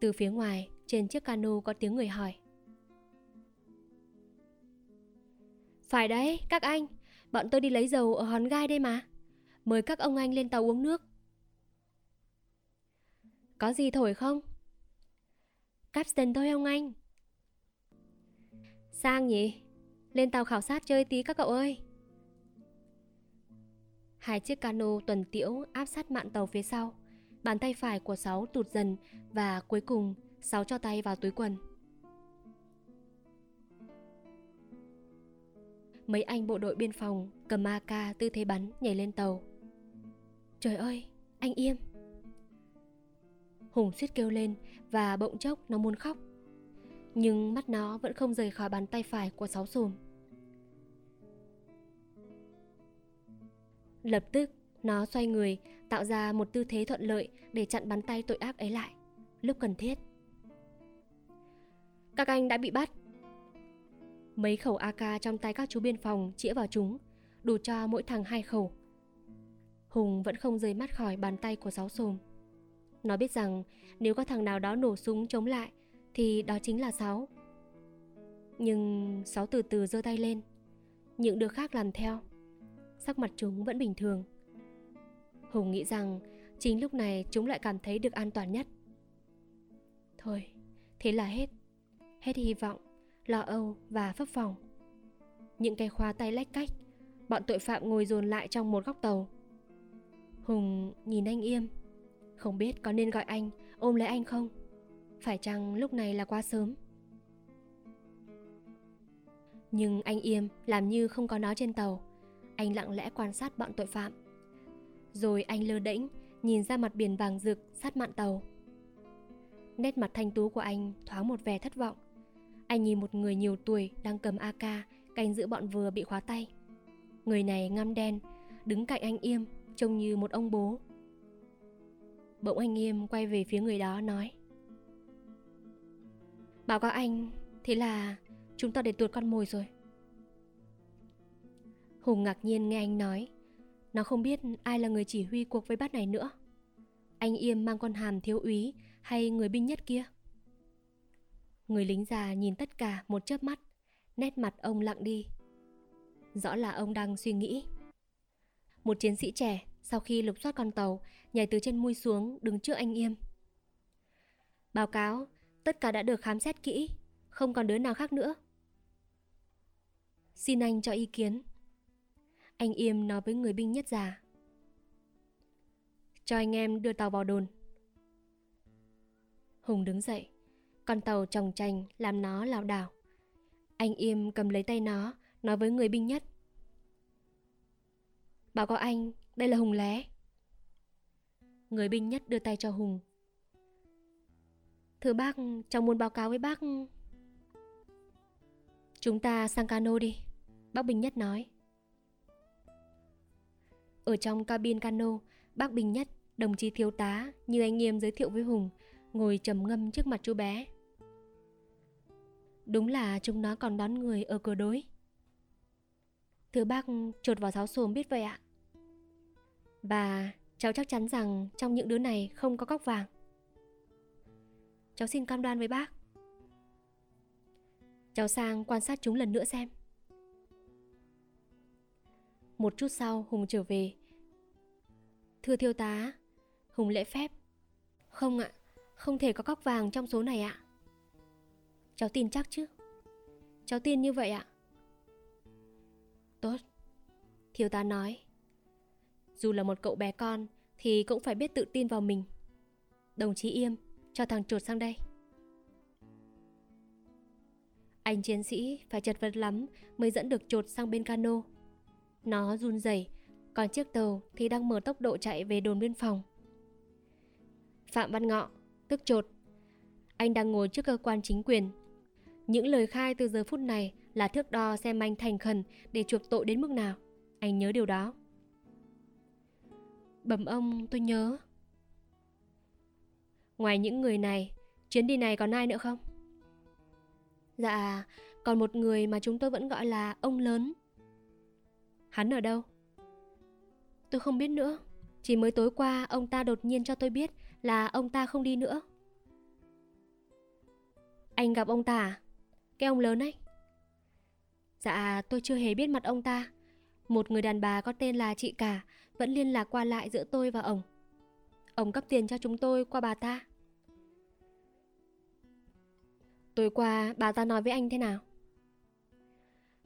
Từ phía ngoài, trên chiếc cano có tiếng người hỏi. Phải đấy, các anh, bọn tôi đi lấy dầu ở hòn gai đây mà. Mời các ông anh lên tàu uống nước. Có gì thổi không? Capstan thôi ông anh. Sang nhỉ? Lên tàu khảo sát chơi tí các cậu ơi. Hai chiếc cano tuần tiễu áp sát mạn tàu phía sau. Bàn tay phải của Sáu tụt dần và cuối cùng Sáu cho tay vào túi quần. Mấy anh bộ đội biên phòng cầm AK tư thế bắn nhảy lên tàu. Trời ơi, anh im. Hùng suýt kêu lên và bỗng chốc nó muốn khóc. Nhưng mắt nó vẫn không rời khỏi bàn tay phải của Sáu Sùm. Lập tức, nó xoay người, tạo ra một tư thế thuận lợi để chặn bắn tay tội ác ấy lại, lúc cần thiết. Các anh đã bị bắt. Mấy khẩu AK trong tay các chú biên phòng chĩa vào chúng, đủ cho mỗi thằng hai khẩu. Hùng vẫn không rời mắt khỏi bàn tay của sáu sồm. Nó biết rằng nếu có thằng nào đó nổ súng chống lại thì đó chính là Sáu. Nhưng Sáu từ từ giơ tay lên, những đứa khác làm theo. Sắc mặt chúng vẫn bình thường. Hùng nghĩ rằng chính lúc này chúng lại cảm thấy được an toàn nhất. Thôi, thế là hết. Hết hy vọng, lo âu và phấp phòng. Những cái khóa tay lách cách, bọn tội phạm ngồi dồn lại trong một góc tàu. Hùng nhìn anh Yêm Không biết có nên gọi anh Ôm lấy anh không? Phải chăng lúc này là quá sớm? Nhưng anh Yêm làm như không có nó trên tàu. Anh lặng lẽ quan sát bọn tội phạm. Rồi anh lơ đễnh Nhìn ra mặt biển vàng rực sát mạn tàu. Nét mặt thanh tú của anh thoáng một vẻ thất vọng. Anh nhìn một người nhiều tuổi đang cầm AK Canh giữ bọn vừa bị khóa tay. Người này ngăm đen, Đứng cạnh anh Yêm, trông như một ông bố. Bỗng anh Yêm quay về phía người đó, nói, bảo các anh, thế là chúng ta để tuột con mồi rồi. Hùng ngạc nhiên nghe anh nói, nó không biết ai là người chỉ huy cuộc vây bắt này nữa. Anh Yêm mang con hàm thiếu úy hay người binh nhất kia? Người lính già nhìn tất cả một chớp mắt nét mặt ông lặng đi rõ là ông đang suy nghĩ một chiến sĩ trẻ sau khi lục soát con tàu nhảy từ trên mui xuống đứng trước anh Yêm. Báo cáo, tất cả đã được khám xét kỹ, không còn đứa nào khác nữa. Xin anh cho ý kiến. Anh Yêm nói với người binh nhất già. Cho anh em đưa tàu vào đồn. Hùng đứng dậy, con tàu trồng trành làm nó lảo đảo. Anh im cầm lấy tay nó, nói với người binh nhất. Bảo có anh, đây là Hùng lé. Người binh nhất đưa tay cho Hùng. Thưa bác, cháu muốn báo cáo với bác. Chúng ta sang cano đi, bác binh nhất nói. Ở trong cabin cano, bác binh nhất, đồng chí thiếu tá như anh Nghiêm giới thiệu với Hùng, ngồi trầm ngâm trước mặt chú bé. Đúng là chúng nó còn đón người ở cửa đối. Thưa bác, trột vào giáo xồm biết vậy ạ. Và cháu chắc chắn rằng trong những đứa này không có cóc vàng. Cháu xin cam đoan với bác. Cháu sang quan sát chúng lần nữa xem. Một chút sau Hùng trở về. Thưa thiêu tá, Hùng lễ phép. Không ạ, không thể có cóc vàng trong số này ạ. Cháu tin chắc chứ? Cháu tin như vậy ạ. Tốt. Thiếu tá nói. Dù là một cậu bé con thì cũng phải biết tự tin vào mình. Đồng chí Yêm, cho thằng chuột sang đây. Anh chiến sĩ phải chật vật lắm mới dẫn được chuột sang bên cano. Nó run rẩy, còn chiếc tàu thì đang mở tốc độ chạy về đồn biên phòng. Phạm Văn Ngọ, tức chuột. Anh đang ngồi trước cơ quan chính quyền. Những lời khai từ giờ phút này là thước đo xem anh thành khẩn để chuộc tội đến mức nào. Anh nhớ điều đó. Bẩm ông, tôi nhớ. Ngoài những người này, Chuyến đi này còn ai nữa không? Dạ Còn một người mà chúng tôi vẫn gọi là ông lớn. Hắn ở đâu? Tôi không biết nữa. Chỉ mới tối qua, ông ta đột nhiên cho tôi biết Là ông ta không đi nữa. Anh gặp ông ta à? Cái ông lớn ấy Dạ tôi chưa hề biết mặt ông ta Một người đàn bà có tên là chị cả vẫn liên lạc qua lại giữa tôi và ông. Ông cấp tiền cho chúng tôi qua bà ta. Tối qua, bà ta nói với anh thế nào?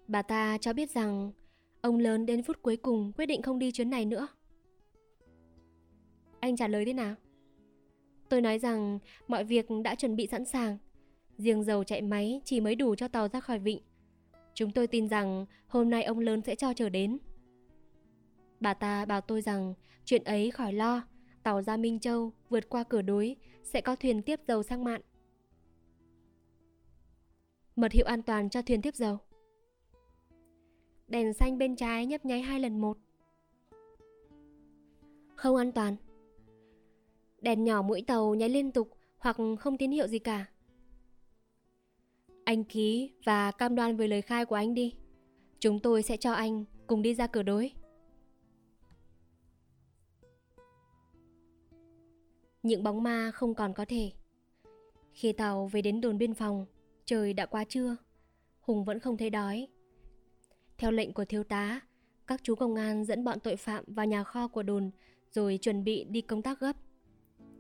Bà ta cho biết rằng ông lớn đến phút cuối cùng quyết định không đi chuyến này nữa. Anh trả lời thế nào? Tôi nói rằng mọi việc đã chuẩn bị sẵn sàng. Riêng dầu chạy máy chỉ mới đủ cho tàu ra khỏi vịnh. Chúng tôi tin rằng hôm nay ông lớn sẽ cho chờ đến. Bà ta bảo tôi rằng chuyện ấy khỏi lo, tàu ra Minh Châu vượt qua cửa đối sẽ có thuyền tiếp dầu sang mạn. Mật hiệu an toàn cho thuyền tiếp dầu. Đèn xanh bên trái nhấp nháy hai lần một. Không an toàn. Đèn nhỏ mũi tàu nháy liên tục hoặc không tín hiệu gì cả. Anh ký và cam đoan với lời khai của anh đi. Chúng tôi sẽ cho anh cùng đi ra cửa đối. Những bóng ma không còn có thể. Khi tàu về đến đồn biên phòng, trời đã quá trưa. Hùng vẫn không thấy đói. Theo lệnh của thiếu tá, các chú công an dẫn bọn tội phạm vào nhà kho của đồn rồi chuẩn bị đi công tác gấp.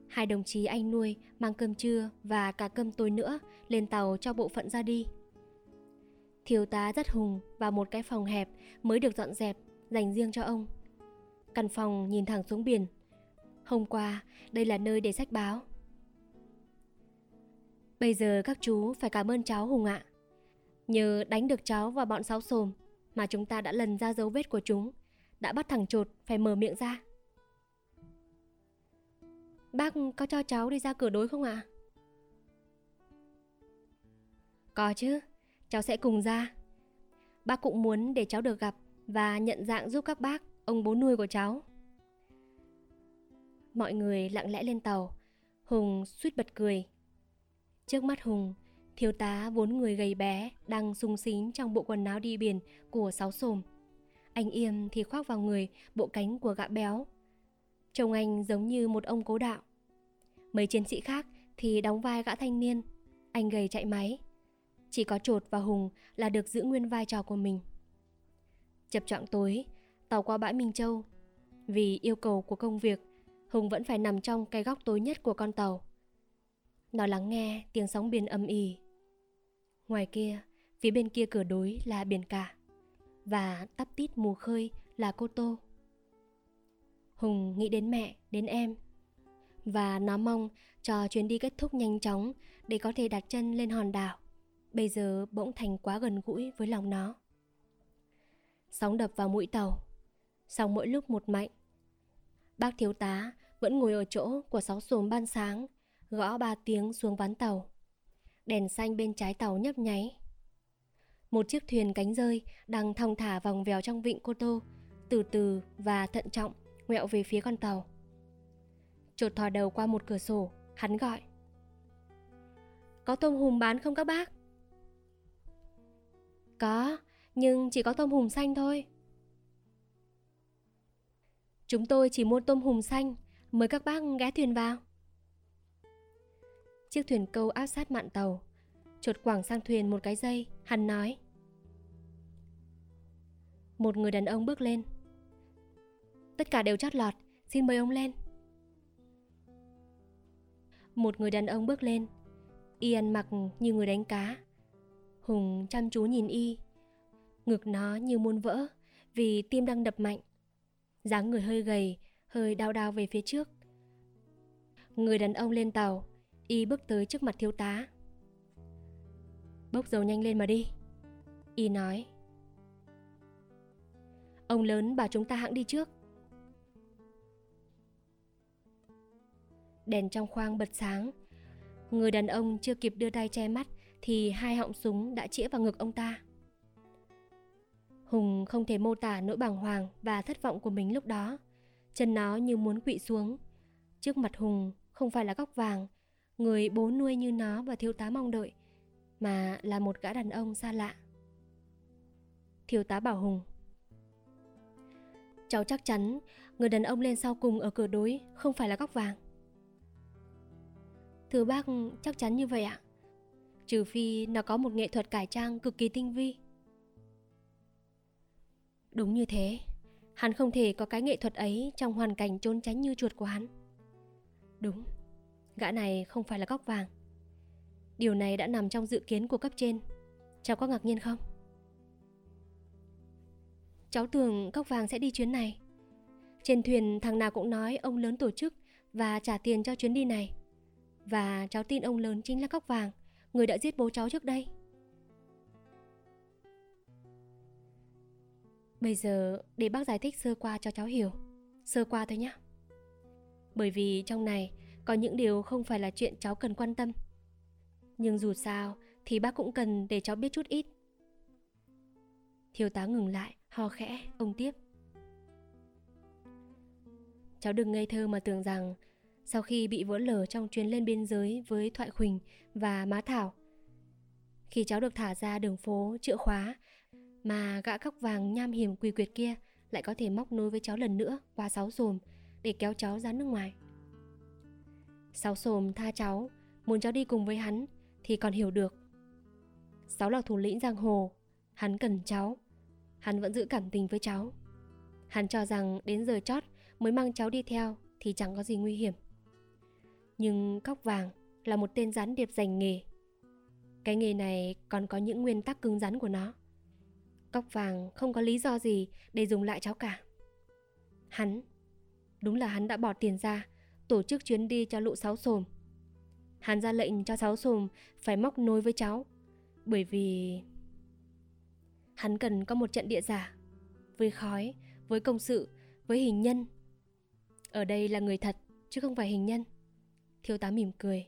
Hai đồng chí anh nuôi mang cơm trưa và cả cơm tối nữa lên tàu cho bộ phận ra đi. Thiếu tá rất hùng và một cái phòng hẹp mới được dọn dẹp dành riêng cho ông. Căn phòng nhìn thẳng xuống biển. Hôm qua, đây là nơi để sách báo. Bây giờ các chú phải cảm ơn cháu Hùng ạ. Nhờ đánh được cháu và bọn sáu sồm mà chúng ta đã lần ra dấu vết của chúng, đã bắt thằng trột phải mở miệng ra. Bác có cho cháu đi ra cửa đối không ạ? Có chứ, cháu sẽ cùng ra. Bác cũng muốn để cháu được gặp và nhận dạng giúp các bác, ông bố nuôi của cháu. Mọi người lặng lẽ lên tàu, Hùng suýt bật cười. Trước mắt Hùng, thiếu tá vốn người gầy bé đang sung xín trong bộ quần áo đi biển của sáu sồm. Anh Yêm thì khoác vào người bộ cánh của gã béo. Trông anh giống như một ông cố đạo. Mấy chiến sĩ khác thì đóng vai gã thanh niên, anh gầy chạy máy. Chỉ có Trột và Hùng là được giữ nguyên vai trò của mình. Chập chọn tối, tàu qua bãi Minh Châu. Vì yêu cầu của công việc, Hùng vẫn phải nằm trong cái góc tối nhất của con tàu. Nó lắng nghe tiếng sóng biển âm ỉ. Ngoài kia, phía bên kia cửa đối là biển cả. Và tắp tít mù khơi là cô Tô. Hùng nghĩ đến mẹ, đến em. Và nó mong cho chuyến đi kết thúc nhanh chóng để có thể đặt chân lên hòn đảo bây giờ bỗng thành quá gần gũi với lòng nó. Sóng đập vào mũi tàu, sóng mỗi lúc một mạnh. Bác thiếu tá vẫn ngồi ở chỗ của sáu xuồng ban sáng, gõ ba tiếng xuống ván tàu. Đèn xanh bên trái tàu nhấp nháy. Một chiếc thuyền cánh rơi đang thong thả vòng vèo trong vịnh Cô Tô, từ từ và thận trọng ngoẹo về phía con tàu. Chột thò đầu qua một cửa sổ, hắn gọi. Có tôm hùm bán không các bác? Có, nhưng chỉ có tôm hùm xanh thôi. Chúng tôi chỉ mua tôm hùm xanh, mời các bác ghé thuyền vào. Chiếc thuyền câu áp sát mạn tàu, chột quảng sang thuyền một cái dây, hắn nói. Một người đàn ông bước lên. Tất cả đều chót lọt, xin mời ông lên. Một người đàn ông bước lên, y ăn mặc như người đánh cá, Hùng chăm chú nhìn y. Ngực nó như muôn vỡ vì tim đang đập mạnh. dáng người hơi gầy, hơi đau đau về phía trước. Người đàn ông lên tàu, y bước tới trước mặt thiếu tá. Bốc dầu nhanh lên mà đi. Y nói. Ông lớn bảo chúng ta hãng đi trước. Đèn trong khoang bật sáng. Người đàn ông chưa kịp đưa tay che mắt thì hai họng súng đã chĩa vào ngực ông ta. Hùng không thể mô tả nỗi bàng hoàng và thất vọng của mình lúc đó. Chân nó như muốn quỵ xuống. Trước mặt Hùng không phải là góc vàng, người bố nuôi như nó và thiếu tá mong đợi, mà là một gã đàn ông xa lạ. Thiếu tá bảo Hùng Cháu chắc chắn người đàn ông lên sau cùng ở cửa đối không phải là góc vàng. Thưa bác, chắc chắn như vậy ạ. Trừ phi nó có một nghệ thuật cải trang cực kỳ tinh vi. Đúng như thế Hắn không thể có cái nghệ thuật ấy trong hoàn cảnh trốn tránh như chuột của hắn. Đúng Gã này không phải là góc vàng. Điều này đã nằm trong dự kiến của cấp trên. Cháu có ngạc nhiên không? Cháu tưởng góc vàng sẽ đi chuyến này. Trên thuyền thằng nào cũng nói ông lớn tổ chức Và trả tiền cho chuyến đi này. Và cháu tin ông lớn chính là Cóc vàng người đã giết bố cháu trước đây. Bây giờ để bác giải thích sơ qua cho cháu hiểu. Sơ qua thôi nhé Bởi vì trong này có những điều không phải là chuyện cháu cần quan tâm. Nhưng dù sao thì bác cũng cần để cháu biết chút ít. Thiếu tá ngừng lại, ho khẽ, ông tiếp. Cháu đừng ngây thơ mà tưởng rằng sau khi bị vỡ lở trong chuyến lên biên giới với Thoại Khuỳnh và Má Thảo. Khi cháu được thả ra đường phố chữa khóa Mà gã cóc vàng nham hiểm quỳ quyệt kia Lại có thể móc nối với cháu lần nữa qua sáu sồm Để kéo cháu ra nước ngoài Sáu sồm tha cháu, Muốn cháu đi cùng với hắn Thì còn hiểu được Sáu là thủ lĩnh giang hồ, Hắn cần cháu, Hắn vẫn giữ cảm tình với cháu Hắn cho rằng đến giờ chót mới mang cháu đi theo thì chẳng có gì nguy hiểm. Nhưng cóc vàng là một tên gián điệp dành nghề. Cái nghề này còn có những nguyên tắc cứng rắn của nó. Cóc vàng không có lý do gì để dùng lại cháu cả. Hắn, đúng là hắn đã bỏ tiền ra tổ chức chuyến đi cho lũ sáu sồm. Hắn ra lệnh cho sáu sồm phải móc nối với cháu bởi vì hắn cần có một trận địa giả với khói, với công sự, với hình nhân ở đây là người thật, chứ không phải hình nhân. Thiếu tá mỉm cười.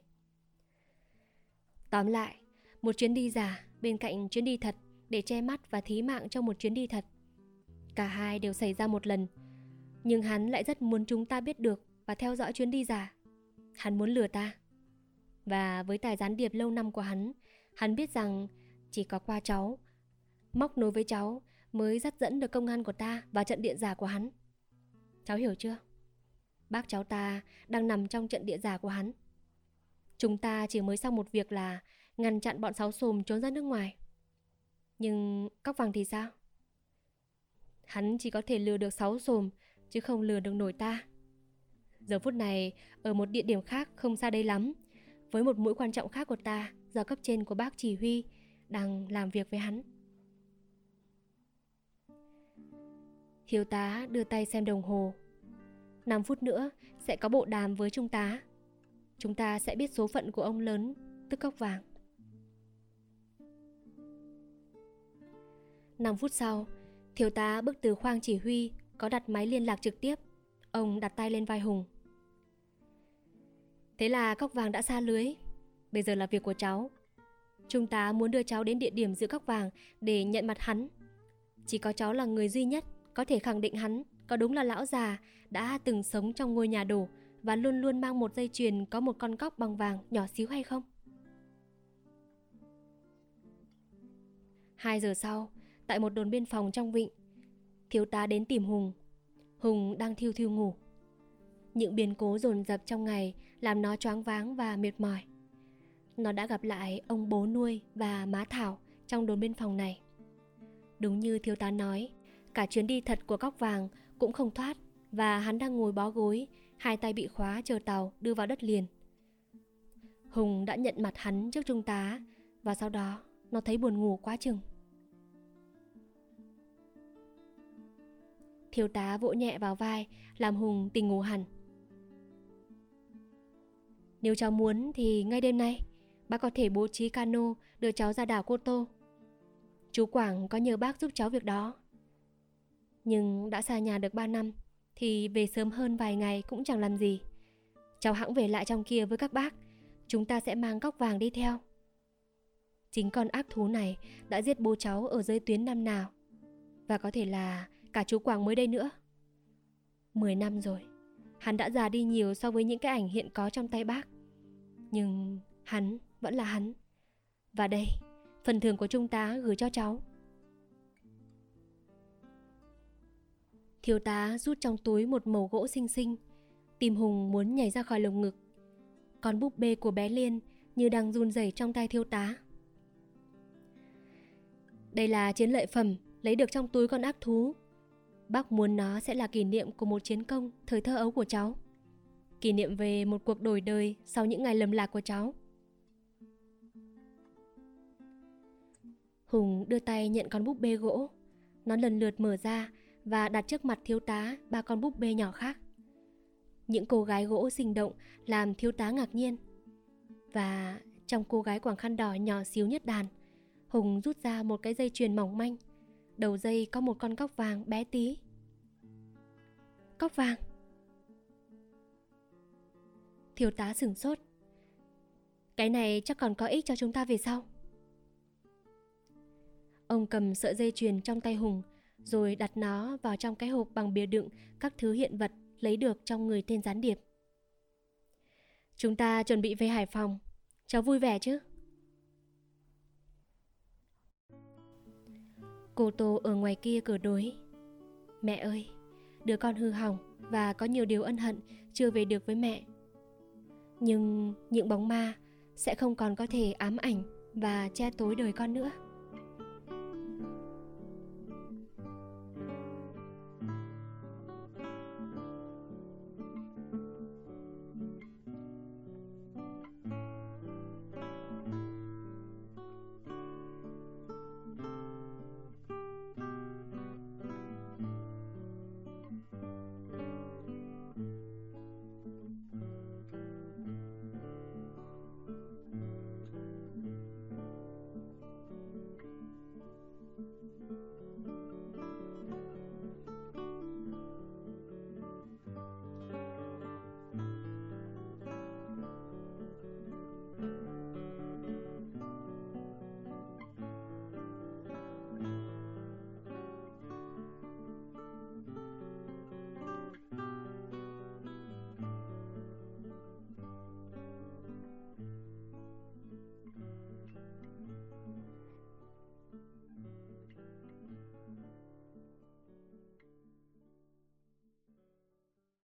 Tóm lại, một chuyến đi giả bên cạnh chuyến đi thật để che mắt và thí mạng trong một chuyến đi thật. Cả hai đều xảy ra một lần, nhưng hắn lại rất muốn chúng ta biết được và theo dõi chuyến đi giả. Hắn muốn lừa ta. Và với tài gián điệp lâu năm của hắn, hắn biết rằng chỉ có qua cháu, móc nối với cháu mới dắt dẫn được công an của ta vào trận điện giả của hắn. Cháu hiểu chưa? Bác cháu ta đang nằm trong trận địa giả của hắn. Chúng ta chỉ mới xong một việc là ngăn chặn bọn sáu sùm trốn ra nước ngoài. Nhưng cóc vàng thì sao? Hắn chỉ có thể lừa được sáu sùm chứ không lừa được nổi ta. Giờ phút này, ở một địa điểm khác không xa đây lắm, với một mũi quan trọng khác của ta do cấp trên của bác chỉ huy đang làm việc với hắn. Hiếu tá đưa tay xem đồng hồ 5 phút nữa sẽ có bộ đàm với trung tá. Chúng ta sẽ biết số phận của ông lớn, tức cốc vàng. 5 phút sau, thiếu tá bước từ khoang chỉ huy có đặt máy liên lạc trực tiếp. Ông đặt tay lên vai Hùng. Thế là cốc vàng đã xa lưới. Bây giờ là việc của cháu. Trung tá muốn đưa cháu đến địa điểm giữ cốc vàng để nhận mặt hắn. Chỉ có cháu là người duy nhất có thể khẳng định hắn có đúng là lão già đã từng sống trong ngôi nhà đổ và luôn luôn mang một dây chuyền có một con cóc bằng vàng nhỏ xíu hay không? Hai giờ sau, tại một đồn biên phòng trong vịnh, thiếu tá đến tìm Hùng. Hùng đang thiêu thiêu ngủ. Những biến cố dồn dập trong ngày làm nó choáng váng và mệt mỏi. Nó đã gặp lại ông bố nuôi và má Thảo trong đồn biên phòng này. Đúng như thiếu tá nói, cả chuyến đi thật của cóc vàng cũng không thoát và hắn đang ngồi bó gối, hai tay bị khóa chờ tàu đưa vào đất liền. Hùng đã nhận mặt hắn trước trung tá và sau đó nó thấy buồn ngủ quá chừng. Thiếu tá vỗ nhẹ vào vai làm Hùng tỉnh ngủ hẳn. Nếu cháu muốn thì ngay đêm nay bác có thể bố trí cano đưa cháu ra đảo Cô Tô. Chú Quảng có nhờ bác giúp cháu việc đó. Nhưng đã xa nhà được 3 năm Thì về sớm hơn vài ngày cũng chẳng làm gì. Cháu hãng về lại trong kia với các bác Chúng ta sẽ mang góc vàng đi theo. Chính con ác thú này đã giết bố cháu ở dưới tuyến năm nào. Và có thể là cả chú Quảng mới đây nữa. 10 năm rồi Hắn đã già đi nhiều so với những cái ảnh hiện có trong tay bác. Nhưng hắn vẫn là hắn. Và đây, phần thưởng của trung tá gửi cho cháu. Thiếu tá rút trong túi một màu gỗ xinh xinh. Tìm Hùng muốn nhảy ra khỏi lồng ngực. Con búp bê của bé Liên như đang run rẩy trong tay thiếu tá. Đây là chiến lợi phẩm lấy được trong túi con ác thú. Bác muốn nó sẽ là kỷ niệm của một chiến công thời thơ ấu của cháu. Kỷ niệm về một cuộc đổi đời sau những ngày lầm lạc của cháu. Hùng đưa tay nhận con búp bê gỗ. Nó lần lượt mở ra và đặt trước mặt thiếu tá ba con búp bê nhỏ khác. Những cô gái gỗ sinh động làm thiếu tá ngạc nhiên. Và trong cô gái quàng khăn đỏ nhỏ xíu nhất đàn, Hùng rút ra một cái dây chuyền mỏng manh. Đầu dây có một con cóc vàng bé tí. Cóc vàng. Thiếu tá sửng sốt. Cái này chắc còn có ích cho chúng ta về sau. Ông cầm sợi dây chuyền trong tay Hùng rồi đặt nó vào trong cái hộp bằng bìa đựng các thứ hiện vật lấy được trong người tên gián điệp. Chúng ta chuẩn bị về Hải Phòng. Cháu vui vẻ chứ? Cô Tô ở ngoài kia cửa đối. Mẹ ơi, đứa con hư hỏng và có nhiều điều ân hận chưa về được với mẹ. Nhưng những bóng ma sẽ không còn có thể ám ảnh và che tối đời con nữa.